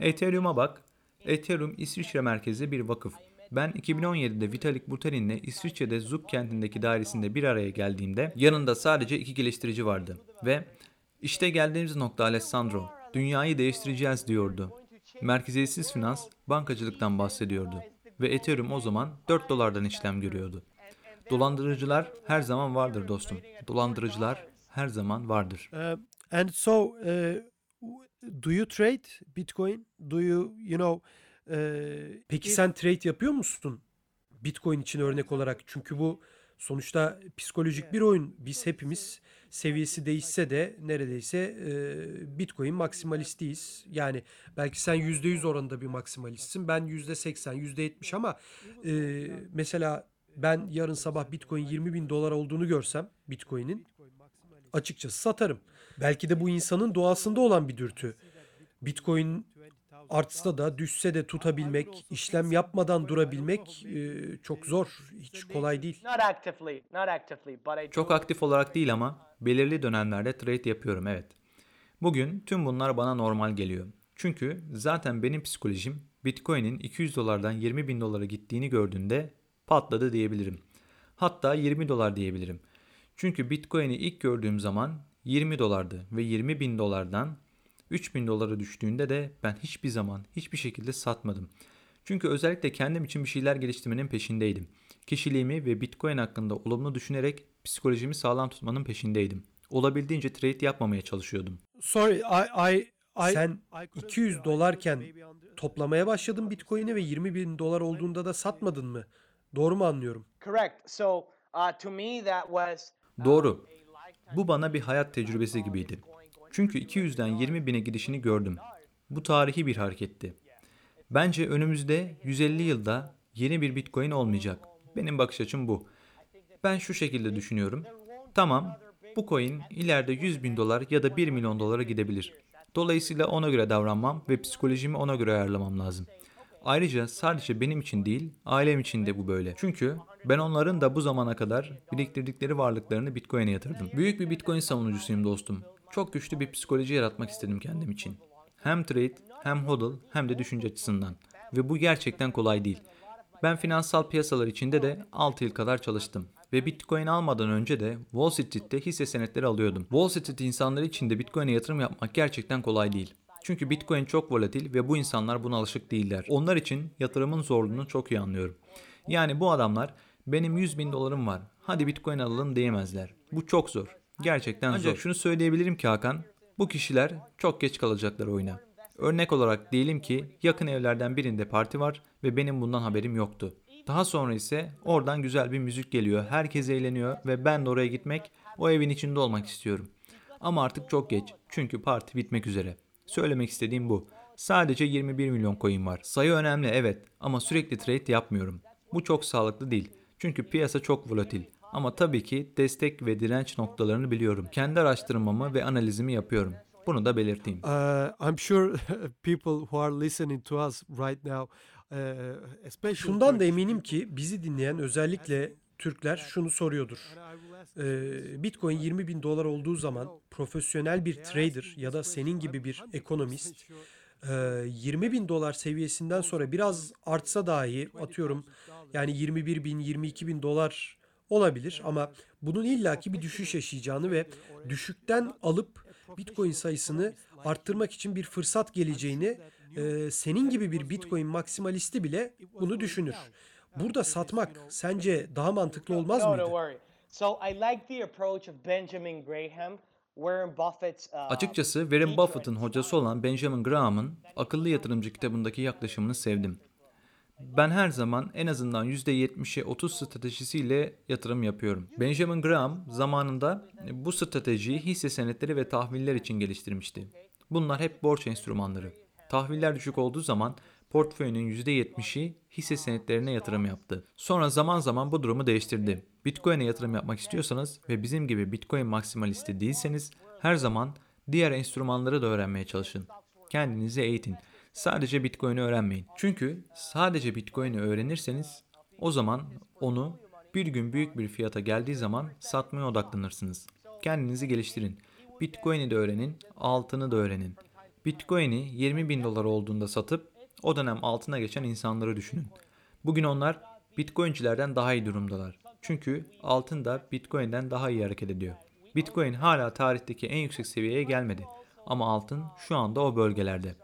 Ethereum'a bak. Ethereum İsviçre merkezli bir vakıf. Ben 2017'de Vitalik Buterin'le İsviçre'de Zug kentindeki dairesinde bir araya geldiğimde yanında sadece iki geliştirici vardı. Ve işte geldiğimiz nokta Alessandro. Dünyayı değiştireceğiz diyordu. Merkeziyetsiz finans, bankacılıktan bahsediyordu. Ve Ethereum o zaman 4 dolardan işlem görüyordu. Dolandırıcılar her zaman vardır dostum. Dolandırıcılar her zaman vardır. Uh, and so, uh, do you trade Bitcoin? Do you, you know? uh, Peki sen trade yapıyor musun? Bitcoin için örnek olarak. Çünkü bu sonuçta psikolojik bir oyun. Biz hepimiz seviyesi değişse de neredeyse e, Bitcoin maksimalistiyiz. Yani belki sen %100 oranında bir maksimalistsin. Ben %80, %70 ama e, mesela ben yarın sabah Bitcoin 20 bin dolar olduğunu görsem Bitcoin'in açıkçası satarım. Belki de bu insanın doğasında olan bir dürtü. Bitcoin artsa da düşse de tutabilmek, işlem yapmadan durabilmek e, çok zor. Hiç kolay değil. not actively, not actively, but I Çok aktif olarak değil ama belirli dönemlerde trade yapıyorum evet. Bugün tüm bunlar bana normal geliyor. Çünkü zaten benim psikolojim Bitcoin'in 200 dolardan 20 bin dolara gittiğini gördüğünde patladı diyebilirim. Hatta 20 dolar diyebilirim. Çünkü Bitcoin'i ilk gördüğüm zaman 20 dolardı ve 20 bin dolardan 3 bin dolara düştüğünde de ben hiçbir zaman hiçbir şekilde satmadım. Çünkü özellikle kendim için bir şeyler geliştirmenin peşindeydim. Kişiliğimi ve Bitcoin hakkında olumlu düşünerek psikolojimi sağlam tutmanın peşindeydim. Olabildiğince trade yapmamaya çalışıyordum. Sorry, I, I, I sen 200 dolarken toplamaya başladın Bitcoin'i ve 20 bin dolar olduğunda da satmadın mı? Doğru mu anlıyorum? Correct. So uh, to me, that was Doğru. Bu bana bir hayat tecrübesi gibiydi. Çünkü 200'den 20 bine gidişini gördüm. Bu tarihi bir hareketti. Bence önümüzde 150 yılda yeni bir Bitcoin olmayacak. Benim bakış açım bu. Ben şu şekilde düşünüyorum. Tamam, bu coin ileride 100 bin dolar ya da 1 milyon dolara gidebilir. Dolayısıyla ona göre davranmam ve psikolojimi ona göre ayarlamam lazım. Ayrıca sadece benim için değil, ailem için de bu böyle. Çünkü ben onların da bu zamana kadar biriktirdikleri varlıklarını Bitcoin'e yatırdım. Büyük bir Bitcoin savunucusuyum dostum. Çok güçlü bir psikoloji yaratmak istedim kendim için. Hem trade, hem hodl, hem de düşünce açısından. Ve bu gerçekten kolay değil. Ben finansal piyasalar içinde de 6 yıl kadar çalıştım. Ve Bitcoin almadan önce de Wall Street'te hisse senetleri alıyordum. Wall Street insanları için de Bitcoin'e yatırım yapmak gerçekten kolay değil. Çünkü Bitcoin çok volatil ve bu insanlar buna alışık değiller. Onlar için yatırımın zorluğunu çok iyi anlıyorum. Yani bu adamlar benim 100 bin dolarım var hadi Bitcoin alalım diyemezler. Bu çok zor. Gerçekten zor. şunu söyleyebilirim ki Hakan, bu kişiler çok geç kalacaklar oyuna. Örnek olarak diyelim ki yakın evlerden birinde parti var ve benim bundan haberim yoktu. Daha sonra ise oradan güzel bir müzik geliyor, herkes eğleniyor ve ben de oraya gitmek, o evin içinde olmak istiyorum. Ama artık çok geç çünkü parti bitmek üzere. Söylemek istediğim bu. Sadece 21 milyon coin var. Sayı önemli evet ama sürekli trade yapmıyorum. Bu çok sağlıklı değil. Çünkü piyasa çok volatil. Ama tabii ki destek ve direnç noktalarını biliyorum. Kendi araştırmamı ve analizimi yapıyorum. Bunu da belirteyim. Uh, I'm sure people who are listening to us right now, uh, especially Şundan da eminim ki bizi dinleyen özellikle Türkler şunu soruyordur. Ee, Bitcoin 20 bin dolar olduğu zaman profesyonel bir trader ya da senin gibi bir ekonomist e, 20 bin dolar seviyesinden sonra biraz artsa dahi atıyorum yani 21 bin 22 bin dolar olabilir ama bunun illaki bir düşüş yaşayacağını ve düşükten alıp Bitcoin sayısını arttırmak için bir fırsat geleceğini e, senin gibi bir Bitcoin maksimalisti bile bunu düşünür. Burada satmak sence daha mantıklı olmaz no, mıydı? don't worry. So I like the approach of Benjamin Graham, Warren Buffett's. Uh, Açıkçası Warren Buffett'ın hocası olan Benjamin Graham'ın Akıllı Yatırımcı kitabındaki yaklaşımını sevdim. Ben her zaman en azından %70'e 30 stratejisiyle yatırım yapıyorum. Benjamin Graham zamanında bu stratejiyi hisse senetleri ve tahviller için geliştirmişti. Bunlar hep borç enstrümanları. Tahviller düşük olduğu zaman portföyünün %70'i hisse senetlerine yatırım yaptı. Sonra zaman zaman bu durumu değiştirdi. Bitcoin'e yatırım yapmak istiyorsanız ve bizim gibi Bitcoin maksimalisti değilseniz her zaman diğer enstrümanları da öğrenmeye çalışın. Kendinizi eğitin. Sadece Bitcoin'i öğrenmeyin. Çünkü sadece Bitcoin'i öğrenirseniz o zaman onu bir gün büyük bir fiyata geldiği zaman satmaya odaklanırsınız. Kendinizi geliştirin. Bitcoin'i de öğrenin, altını da öğrenin. Bitcoin'i 20 bin dolar olduğunda satıp o dönem altına geçen insanları düşünün. Bugün onlar Bitcoin'cilerden daha iyi durumdalar. Çünkü altın da Bitcoin'den daha iyi hareket ediyor. Bitcoin hala tarihteki en yüksek seviyeye gelmedi. Ama altın şu anda o bölgelerde.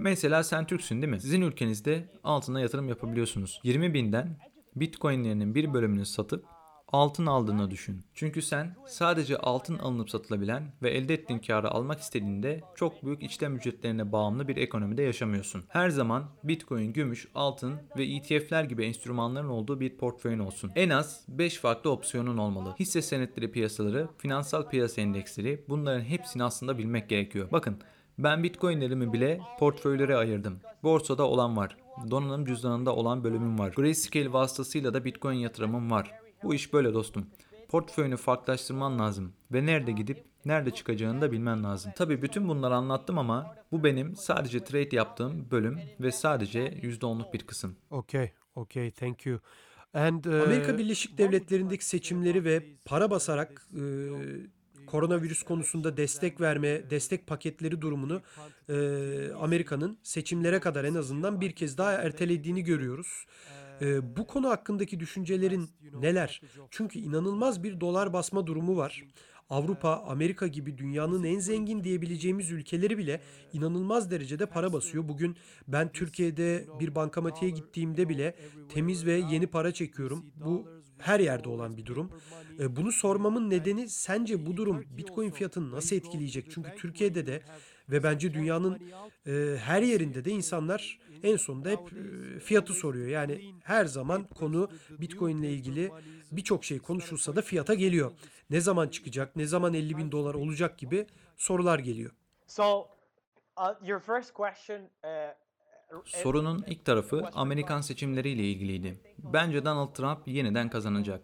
Mesela sen Türksün değil mi? Sizin ülkenizde altına yatırım yapabiliyorsunuz. 20 binden Bitcoin'lerinin bir bölümünü satıp altın aldığını düşün. Çünkü sen sadece altın alınıp satılabilen ve elde ettiğin karı almak istediğinde çok büyük işlem ücretlerine bağımlı bir ekonomide yaşamıyorsun. Her zaman Bitcoin, gümüş, altın ve ETF'ler gibi enstrümanların olduğu bir portföyün olsun. En az 5 farklı opsiyonun olmalı. Hisse senetleri piyasaları, finansal piyasa endeksleri bunların hepsini aslında bilmek gerekiyor. Bakın ben Bitcoin'lerimi bile portföylere ayırdım. Borsada olan var. Donanım cüzdanında olan bölümüm var. Grayscale vasıtasıyla da Bitcoin yatırımım var. Bu iş böyle dostum. Portföyünü farklılaştırman lazım ve nerede gidip nerede çıkacağını da bilmen lazım. Tabi bütün bunları anlattım ama bu benim sadece trade yaptığım bölüm ve sadece %10'luk bir kısım. Okay, okay, thank you. And uh, Amerika Birleşik Devletleri'ndeki seçimleri ve para basarak e, koronavirüs konusunda destek verme, destek paketleri durumunu e, Amerika'nın seçimlere kadar en azından bir kez daha ertelediğini görüyoruz. E, bu konu hakkındaki düşüncelerin neler? Çünkü inanılmaz bir dolar basma durumu var. Avrupa, Amerika gibi dünyanın en zengin diyebileceğimiz ülkeleri bile inanılmaz derecede para basıyor. Bugün ben Türkiye'de bir bankamatiğe gittiğimde bile temiz ve yeni para çekiyorum. Bu her yerde olan bir durum. E, Bunu sormamın nedeni sence bu durum Bitcoin fiyatını nasıl etkileyecek? Çünkü Türkiye'de de ve bence dünyanın e, her yerinde de insanlar en sonunda hep e, fiyatı soruyor. Yani her zaman konu Bitcoin ile ilgili birçok şey konuşulsa da fiyata geliyor. Ne zaman çıkacak, ne zaman 50 bin dolar olacak gibi sorular geliyor. So, uh, your first question. Uh, Sorunun ilk tarafı Amerikan seçimleriyle ilgiliydi. Bence Donald Trump yeniden kazanacak.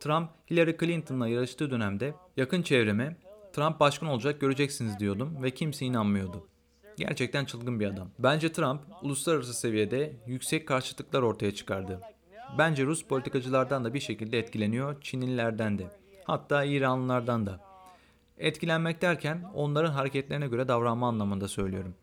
Trump, Hillary Clinton'la yarıştığı dönemde yakın çevreme Trump başkan olacak göreceksiniz diyordum ve kimse inanmıyordu. Gerçekten çılgın bir adam. Bence Trump uluslararası seviyede yüksek karşıtlıklar ortaya çıkardı. Bence Rus politikacılardan da bir şekilde etkileniyor, Çinlilerden de. Hatta İranlılardan da. Etkilenmek derken onların hareketlerine göre davranma anlamında söylüyorum.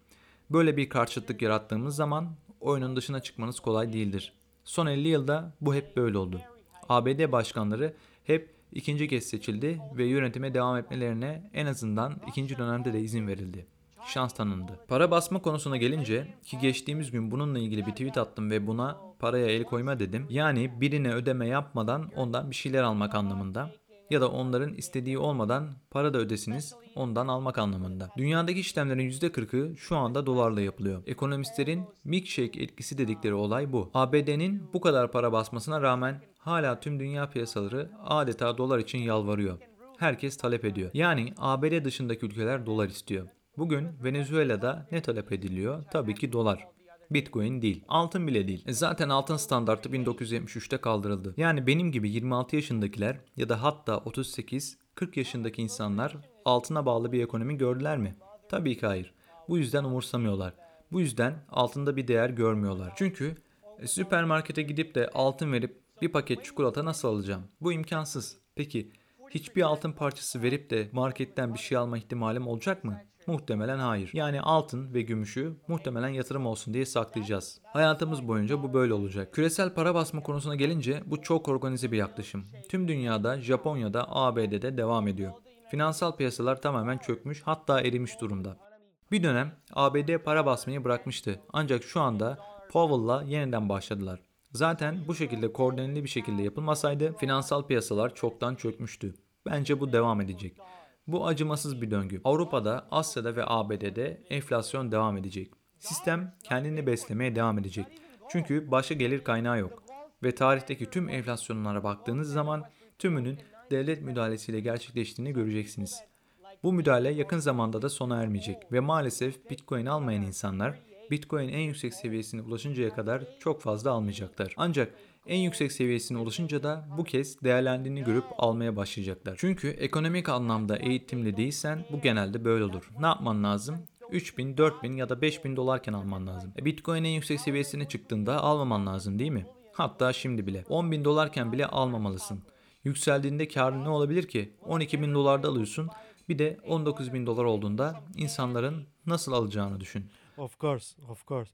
Böyle bir karşıtlık yarattığımız zaman oyunun dışına çıkmanız kolay değildir. Son 50 yılda bu hep böyle oldu. ABD başkanları hep ikinci kez seçildi ve yönetime devam etmelerine en azından ikinci dönemde de izin verildi. Şans tanındı. Para basma konusuna gelince ki geçtiğimiz gün bununla ilgili bir tweet attım ve buna paraya el koyma dedim. Yani birine ödeme yapmadan ondan bir şeyler almak anlamında ya da onların istediği olmadan para da ödesiniz ondan almak anlamında. Dünyadaki işlemlerin %40'ı şu anda dolarla yapılıyor. Ekonomistlerin milkshake etkisi dedikleri olay bu. ABD'nin bu kadar para basmasına rağmen hala tüm dünya piyasaları adeta dolar için yalvarıyor. Herkes talep ediyor. Yani ABD dışındaki ülkeler dolar istiyor. Bugün Venezuela'da ne talep ediliyor? Tabii ki dolar. Bitcoin değil. Altın bile değil. E zaten altın standartı 1973'te kaldırıldı. Yani benim gibi 26 yaşındakiler ya da hatta 38-40 yaşındaki insanlar altına bağlı bir ekonomi gördüler mi? Tabii ki hayır. Bu yüzden umursamıyorlar. Bu yüzden altında bir değer görmüyorlar. Çünkü e, süpermarkete gidip de altın verip bir paket çikolata nasıl alacağım? Bu imkansız. Peki hiçbir altın parçası verip de marketten bir şey alma ihtimalim olacak mı? Muhtemelen hayır. Yani altın ve gümüşü muhtemelen yatırım olsun diye saklayacağız. Hayatımız boyunca bu böyle olacak. Küresel para basma konusuna gelince bu çok organize bir yaklaşım. Tüm dünyada, Japonya'da, ABD'de devam ediyor. Finansal piyasalar tamamen çökmüş hatta erimiş durumda. Bir dönem ABD para basmayı bırakmıştı. Ancak şu anda Powell'la yeniden başladılar. Zaten bu şekilde koordineli bir şekilde yapılmasaydı finansal piyasalar çoktan çökmüştü. Bence bu devam edecek. Bu acımasız bir döngü. Avrupa'da, Asya'da ve ABD'de enflasyon devam edecek. Sistem kendini beslemeye devam edecek. Çünkü başka gelir kaynağı yok. Ve tarihteki tüm enflasyonlara baktığınız zaman tümünün devlet müdahalesiyle gerçekleştiğini göreceksiniz. Bu müdahale yakın zamanda da sona ermeyecek ve maalesef Bitcoin almayan insanlar Bitcoin en yüksek seviyesine ulaşıncaya kadar çok fazla almayacaklar. Ancak en yüksek seviyesine ulaşınca da bu kez değerlendiğini görüp almaya başlayacaklar. Çünkü ekonomik anlamda eğitimli değilsen bu genelde böyle olur. Ne yapman lazım? 3000, 4000 ya da 5000 dolarken alman lazım. E Bitcoin en yüksek seviyesine çıktığında almaman lazım değil mi? Hatta şimdi bile. 10 bin dolarken bile almamalısın. Yükseldiğinde karın ne olabilir ki? 12 bin dolarda alıyorsun. Bir de 19 bin dolar olduğunda insanların nasıl alacağını düşün. Of course, of course.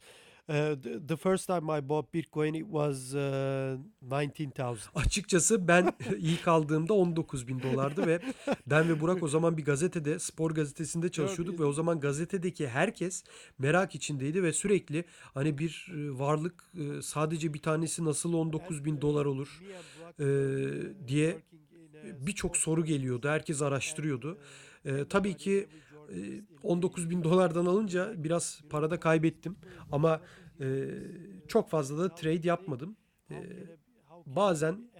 Uh, the, first time I bought Bitcoin, it was uh, 19,000. Açıkçası ben ilk aldığımda 19 bin dolardı ve ben ve Burak o zaman bir gazetede, spor gazetesinde çalışıyorduk ve o zaman gazetedeki herkes merak içindeydi ve sürekli hani bir e, varlık e, sadece bir tanesi nasıl 19 bin dolar olur e, diye birçok soru geliyordu. Herkes araştırıyordu. E, tabii ki 19 bin dolardan alınca biraz parada kaybettim ama e, çok fazla da trade yapmadım. E, bazen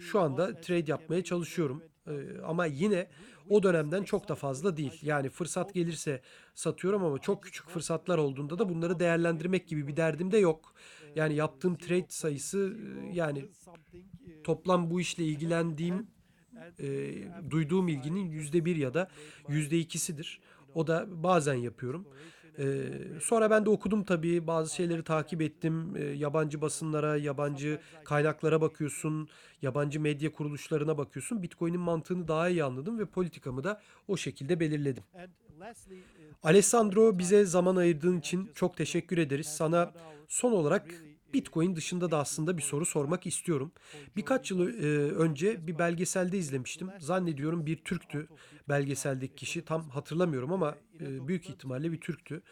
şu anda trade yapmaya çalışıyorum. Ee, ama yine o dönemden çok da fazla değil. Yani fırsat gelirse satıyorum ama çok küçük fırsatlar olduğunda da bunları değerlendirmek gibi bir derdim de yok. Yani yaptığım trade sayısı e, yani toplam bu işle ilgilendiğim e, duyduğum ilginin yüzde bir ya da yüzde ikisidir. O da bazen yapıyorum. Ee, sonra ben de okudum tabii bazı şeyleri takip ettim. Ee, yabancı basınlara, yabancı kaynaklara bakıyorsun, yabancı medya kuruluşlarına bakıyorsun. Bitcoin'in mantığını daha iyi anladım ve politikamı da o şekilde belirledim. Alessandro bize zaman ayırdığın için çok teşekkür ederiz. Sana son olarak Bitcoin dışında da aslında bir soru sormak istiyorum. Birkaç yıl e, önce bir belgeselde izlemiştim. Zannediyorum bir Türktü belgeseldeki kişi. Tam hatırlamıyorum ama e, büyük ihtimalle bir Türktü.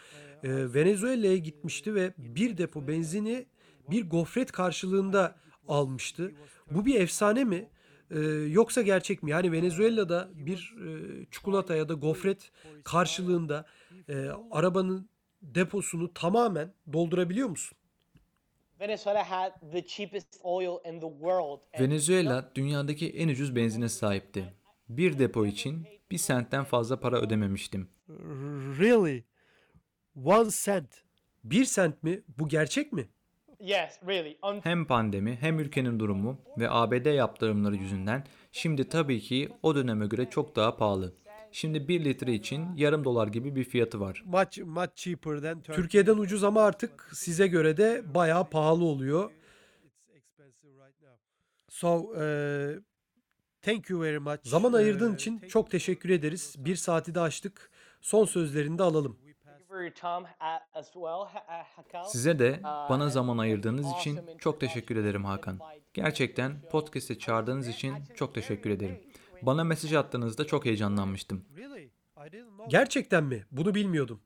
E, Venezuela'ya gitmişti ve bir depo benzini bir gofret karşılığında almıştı. Bu bir efsane mi? Yoksa gerçek mi? Yani Venezuela'da bir çikolata ya da gofret karşılığında arabanın deposunu tamamen doldurabiliyor musun? Venezuela had the cheapest oil in the world. and Venezuela dünyadaki en ucuz benzine sahipti. Bir depo için bir sentten fazla para ödememiştim. Really? One cent. Bir sent mi? Bu gerçek mi? Yes, really. Hem pandemi hem ülkenin durumu ve ABD yaptırımları yüzünden şimdi tabii ki o döneme göre çok daha pahalı. Şimdi 1 litre için yarım dolar gibi bir fiyatı var. Much much cheaper than Turkey. Türkiye'den ucuz ama artık size göre de bayağı pahalı oluyor. It's expensive right now. So, e, Thank you very much. zaman ayırdığın Uh, için thank çok teşekkür ederiz. Bir saati de açtık. Son sözlerini de alalım. Uh. Size de bana zaman ayırdığınız için çok teşekkür ederim Hakan. Gerçekten podcast'e çağırdığınız için çok teşekkür ederim. Bana mesaj attığınızda çok heyecanlanmıştım. Gerçekten mi? Bunu bilmiyordum.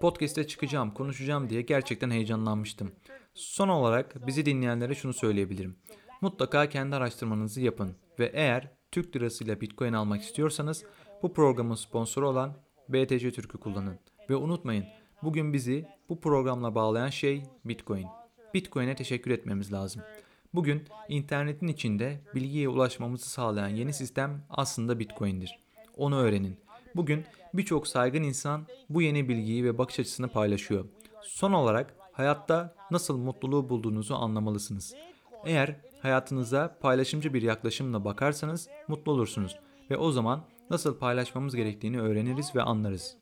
Podcast'te çıkacağım, konuşacağım diye gerçekten heyecanlanmıştım. Son olarak bizi dinleyenlere şunu söyleyebilirim. Mutlaka kendi araştırmanızı yapın ve eğer Türk lirasıyla Bitcoin almak istiyorsanız bu programın sponsoru olan BTC Türk'ü kullanın. Ve unutmayın, bugün bizi bu programla bağlayan şey Bitcoin. Bitcoin'e teşekkür etmemiz lazım. Bugün internetin içinde bilgiye ulaşmamızı sağlayan yeni sistem aslında Bitcoin'dir. Onu öğrenin. Bugün birçok saygın insan bu yeni bilgiyi ve bakış açısını paylaşıyor. Son olarak hayatta nasıl mutluluğu bulduğunuzu anlamalısınız. Eğer hayatınıza paylaşımcı bir yaklaşımla bakarsanız mutlu olursunuz ve o zaman nasıl paylaşmamız gerektiğini öğreniriz ve anlarız.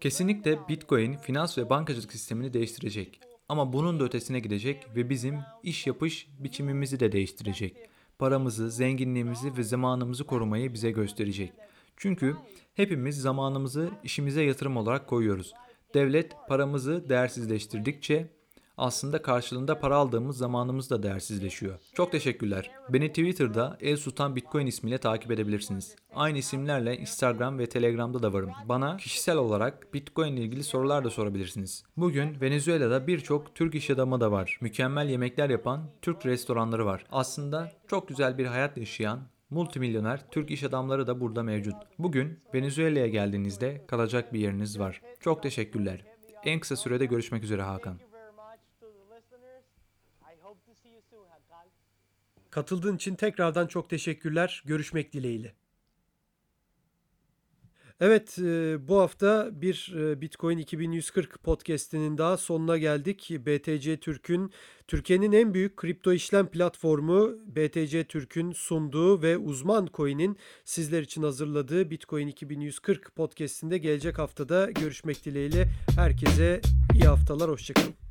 Kesinlikle Bitcoin finans ve bankacılık sistemini değiştirecek. Ama bunun da ötesine gidecek ve bizim iş yapış biçimimizi de değiştirecek. Paramızı, zenginliğimizi ve zamanımızı korumayı bize gösterecek. Çünkü hepimiz zamanımızı işimize yatırım olarak koyuyoruz. Devlet paramızı değersizleştirdikçe aslında karşılığında para aldığımız zamanımız da değersizleşiyor. Çok teşekkürler. Beni Twitter'da El Sultan Bitcoin ismiyle takip edebilirsiniz. Aynı isimlerle Instagram ve Telegram'da da varım. Bana kişisel olarak Bitcoin ile ilgili sorular da sorabilirsiniz. Bugün Venezuela'da birçok Türk iş adamı da var. Mükemmel yemekler yapan Türk restoranları var. Aslında çok güzel bir hayat yaşayan multimilyoner Türk iş adamları da burada mevcut. Bugün Venezuela'ya geldiğinizde kalacak bir yeriniz var. Çok teşekkürler. En kısa sürede görüşmek üzere Hakan. Thank you very much to the listeners. I hope to see you soon, Hakal. Katıldığın için tekrardan çok teşekkürler. Görüşmek dileğiyle. Evet, e, bu hafta bir e, Bitcoin 2140 podcast'inin daha sonuna geldik. BTC Türk'ün Türkiye'nin en büyük kripto işlem platformu BTC Türk'ün sunduğu ve uzman coin'in sizler için hazırladığı Bitcoin 2140 podcast'inde gelecek haftada görüşmek dileğiyle herkese iyi haftalar, hoşçakalın.